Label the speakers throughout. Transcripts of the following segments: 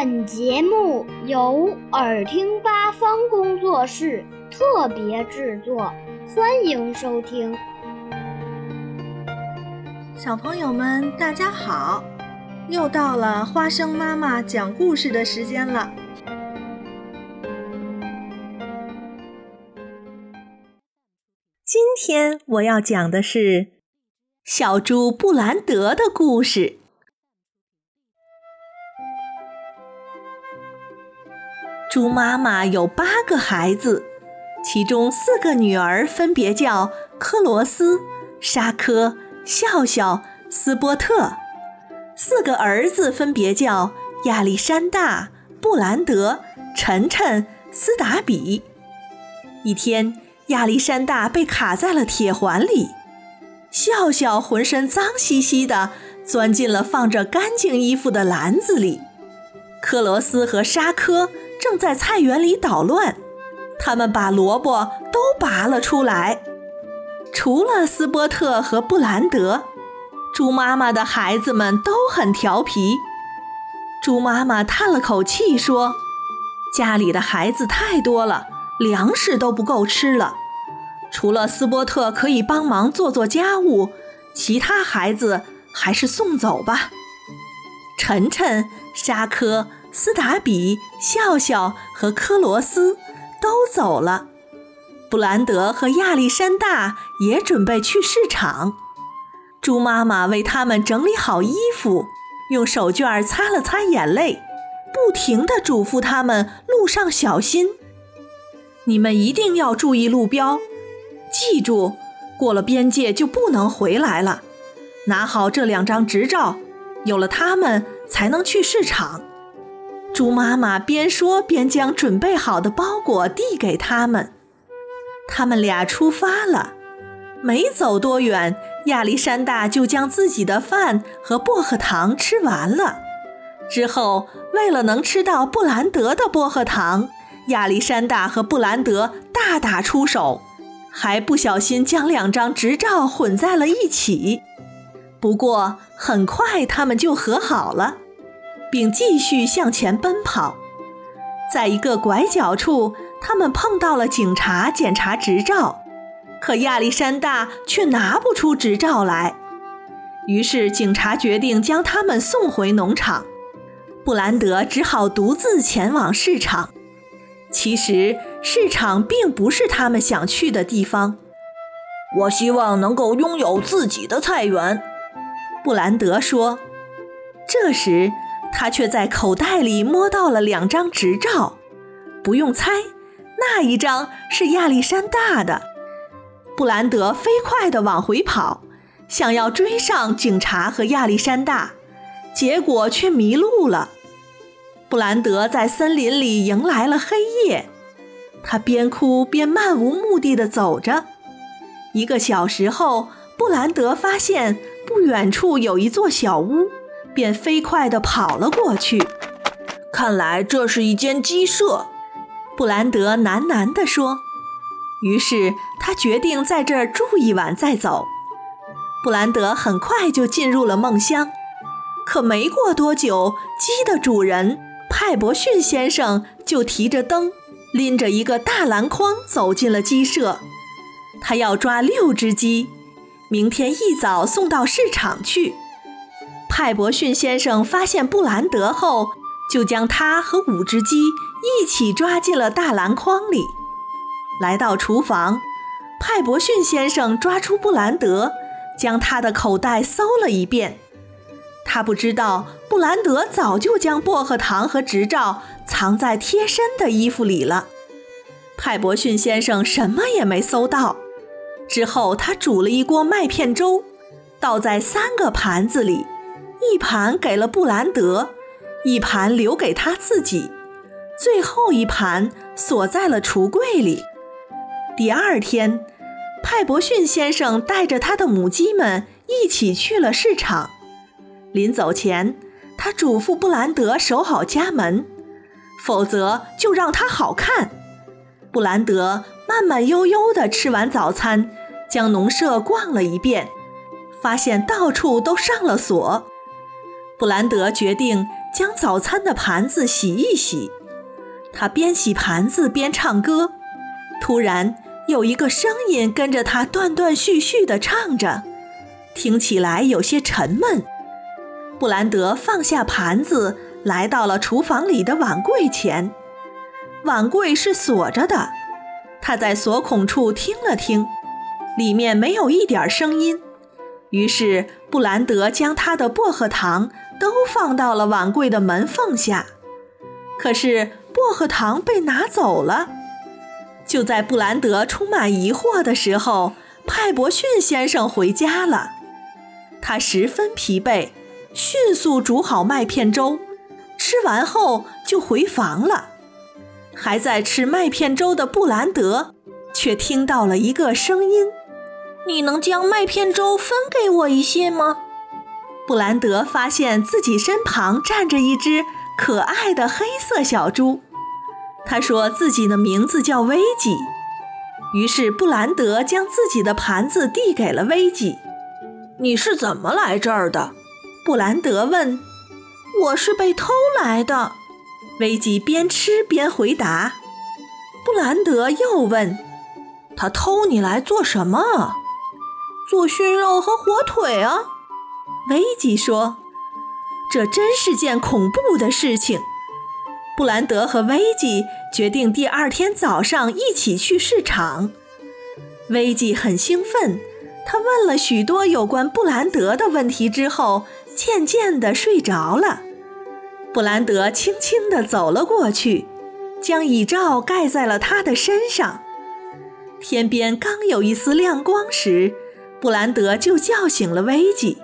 Speaker 1: 本节目由耳听八方工作室特别制作，欢迎收听。
Speaker 2: 小朋友们，大家好！又到了花生妈妈讲故事的时间了。今天我要讲的是小猪布兰德的故事。猪妈妈有八个孩子，其中四个女儿分别叫克罗斯、沙科、笑笑、斯波特；四个儿子分别叫亚历山大、布兰德、晨晨、斯达比。一天。亚历山大被卡在了铁环里，笑笑浑身脏兮兮的，钻进了放着干净衣服的篮子里。克罗斯和沙科正在菜园里捣乱，他们把萝卜都拔了出来。除了斯波特和布兰德，猪妈妈的孩子们都很调皮。猪妈妈叹了口气说：“家里的孩子太多了。”粮食都不够吃了，除了斯波特可以帮忙做做家务，其他孩子还是送走吧。晨晨、沙科、斯达比、笑笑和科罗斯都走了，布兰德和亚历山大也准备去市场。猪妈妈为他们整理好衣服，用手绢擦了擦眼泪，不停地嘱咐他们路上小心。你们一定要注意路标，记住，过了边界就不能回来了。拿好这两张执照，有了它们才能去市场。猪妈妈边说边将准备好的包裹递给他们。他们俩出发了，没走多远，亚历山大就将自己的饭和薄荷糖吃完了。之后，为了能吃到布兰德的薄荷糖。亚历山大和布兰德大打出手，还不小心将两张执照混在了一起。不过很快他们就和好了，并继续向前奔跑。在一个拐角处，他们碰到了警察检查执照，可亚历山大却拿不出执照来。于是警察决定将他们送回农场，布兰德只好独自前往市场。其实市场并不是他们想去的地方。
Speaker 3: 我希望能够拥有自己的菜园，
Speaker 2: 布兰德说。这时，他却在口袋里摸到了两张执照。不用猜，那一张是亚历山大的。布兰德飞快地往回跑，想要追上警察和亚历山大，结果却迷路了。布兰德在森林里迎来了黑夜，他边哭边漫无目的地走着。一个小时后，布兰德发现不远处有一座小屋，便飞快地跑了过去。
Speaker 3: 看来这是一间鸡舍，
Speaker 2: 布兰德喃喃地说。于是他决定在这儿住一晚再走。布兰德很快就进入了梦乡，可没过多久，鸡的主人。派伯逊先生就提着灯，拎着一个大篮筐走进了鸡舍。他要抓六只鸡，明天一早送到市场去。派伯逊先生发现布兰德后，就将他和五只鸡一起抓进了大篮筐里。来到厨房，派伯逊先生抓出布兰德，将他的口袋搜了一遍。他不知道布兰德早就将薄荷糖和执照藏在贴身的衣服里了。派伯逊先生什么也没搜到。之后，他煮了一锅麦片粥，倒在三个盘子里，一盘给了布兰德，一盘留给他自己，最后一盘锁在了橱柜里。第二天，派伯逊先生带着他的母鸡们一起去了市场。临走前，他嘱咐布兰德守好家门，否则就让他好看。布兰德慢慢悠悠地吃完早餐，将农舍逛了一遍，发现到处都上了锁。布兰德决定将早餐的盘子洗一洗。他边洗盘子边唱歌，突然有一个声音跟着他断断续续地唱着，听起来有些沉闷。布兰德放下盘子，来到了厨房里的碗柜前。碗柜是锁着的，他在锁孔处听了听，里面没有一点声音。于是布兰德将他的薄荷糖都放到了碗柜的门缝下，可是薄荷糖被拿走了。就在布兰德充满疑惑的时候，派伯逊先生回家了。他十分疲惫，迅速煮好麦片粥，吃完后就回房了。还在吃麦片粥的布兰德，却听到了一个声音。
Speaker 3: 你能将麦片粥分给我一些吗？
Speaker 2: 布兰德发现自己身旁站着一只可爱的黑色小猪，他说自己的名字叫威吉。于是布兰德将自己的盘子递给了威吉。
Speaker 3: 你是怎么来这儿的？
Speaker 2: 布兰德问。
Speaker 3: 我是被偷来的。
Speaker 2: 威吉边吃边回答。布兰德又问：“
Speaker 3: 他偷你来做什么？”
Speaker 2: 做熏肉和火腿啊，维吉说：“这真是件恐怖的事情。”布兰德和维吉决定第二天早上一起去市场。维吉很兴奋，他问了许多有关布兰德的问题之后，渐渐地睡着了。布兰德轻轻地走了过去，将椅罩盖在了他的身上。天边刚有一丝亮光时，布兰德就叫醒了威吉，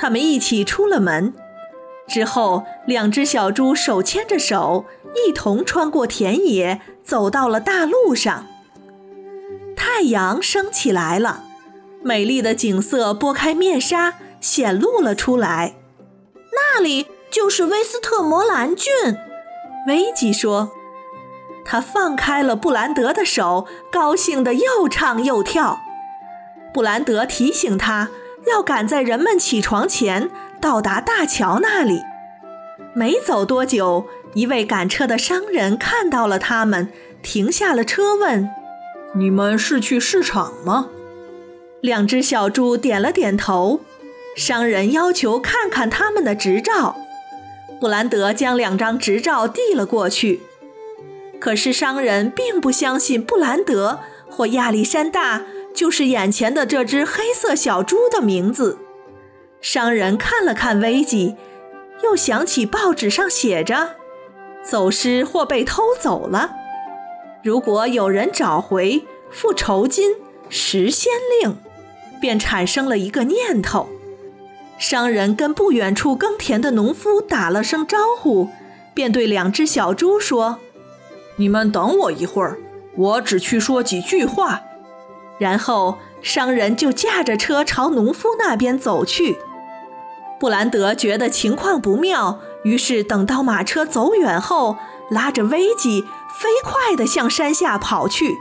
Speaker 2: 他们一起出了门。之后，两只小猪手牵着手，一同穿过田野，走到了大路上。太阳升起来了，美丽的景色拨开面纱，显露了出来。
Speaker 3: 那里就是威斯特摩兰郡，
Speaker 2: 维吉说。他放开了布兰德的手，高兴得又唱又跳。布兰德提醒他要赶在人们起床前到达大桥那里。没走多久，一位赶车的商人看到了他们，停下了车，问：“
Speaker 4: 你们是去市场吗？”
Speaker 2: 两只小猪点了点头。商人要求看看他们的执照。布兰德将两张执照递了过去，可是商人并不相信布兰德或亚历山大。就是眼前的这只黑色小猪的名字。商人看了看危机，又想起报纸上写着“走失或被偷走了”，如果有人找回，付酬金，实先令，便产生了一个念头。商人跟不远处耕田的农夫打了声招呼，便对两只小猪说：“
Speaker 4: 你们等我一会儿，我只去说几句话。”
Speaker 2: 然后商人就驾着车朝农夫那边走去。布兰德觉得情况不妙，于是等到马车走远后，拉着危机飞快地向山下跑去。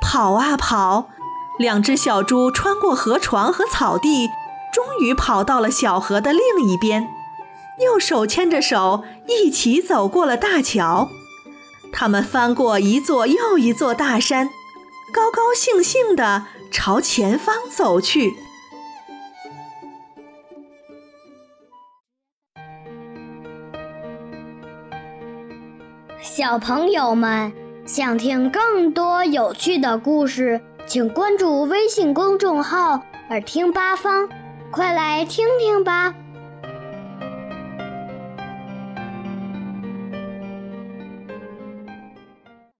Speaker 2: 跑啊跑，两只小猪穿过河床和草地，终于跑到了小河的另一边，又手牵着手一起走过了大桥。他们翻过一座又一座大山。高高兴兴地朝前方走去。
Speaker 1: 小朋友们想听更多有趣的故事，请关注微信公众号“耳听八方”，快来听听吧。